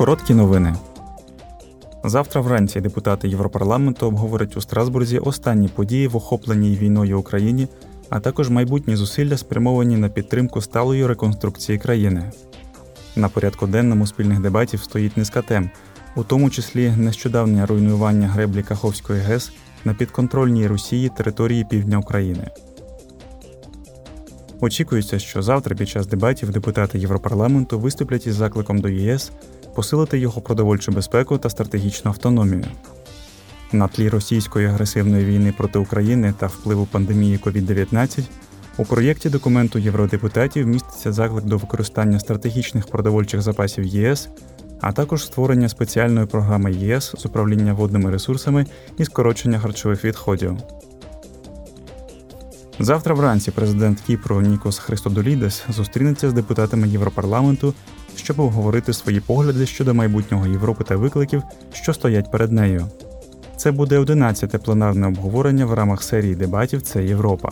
Короткі новини. Завтра вранці депутати Європарламенту обговорять у Страсбурзі останні події в охопленій війною Україні, а також майбутні зусилля спрямовані на підтримку сталої реконструкції країни. На порядку денному спільних дебатів стоїть низка тем, у тому числі нещодавнє руйнування греблі Каховської ГЕС на підконтрольній Росії території півдня України. Очікується, що завтра під час дебатів депутати Європарламенту виступлять із закликом до ЄС посилити його продовольчу безпеку та стратегічну автономію. На тлі російської агресивної війни проти України та впливу пандемії COVID-19 у проєкті документу євродепутатів міститься заклик до використання стратегічних продовольчих запасів ЄС, а також створення спеціальної програми ЄС з управління водними ресурсами і скорочення харчових відходів. Завтра вранці президент Кіпру Нікос Христодолідес зустрінеться з депутатами Європарламенту, щоб обговорити свої погляди щодо майбутнього Європи та викликів, що стоять перед нею. Це буде 11-те пленарне обговорення в рамах серії дебатів Це Європа.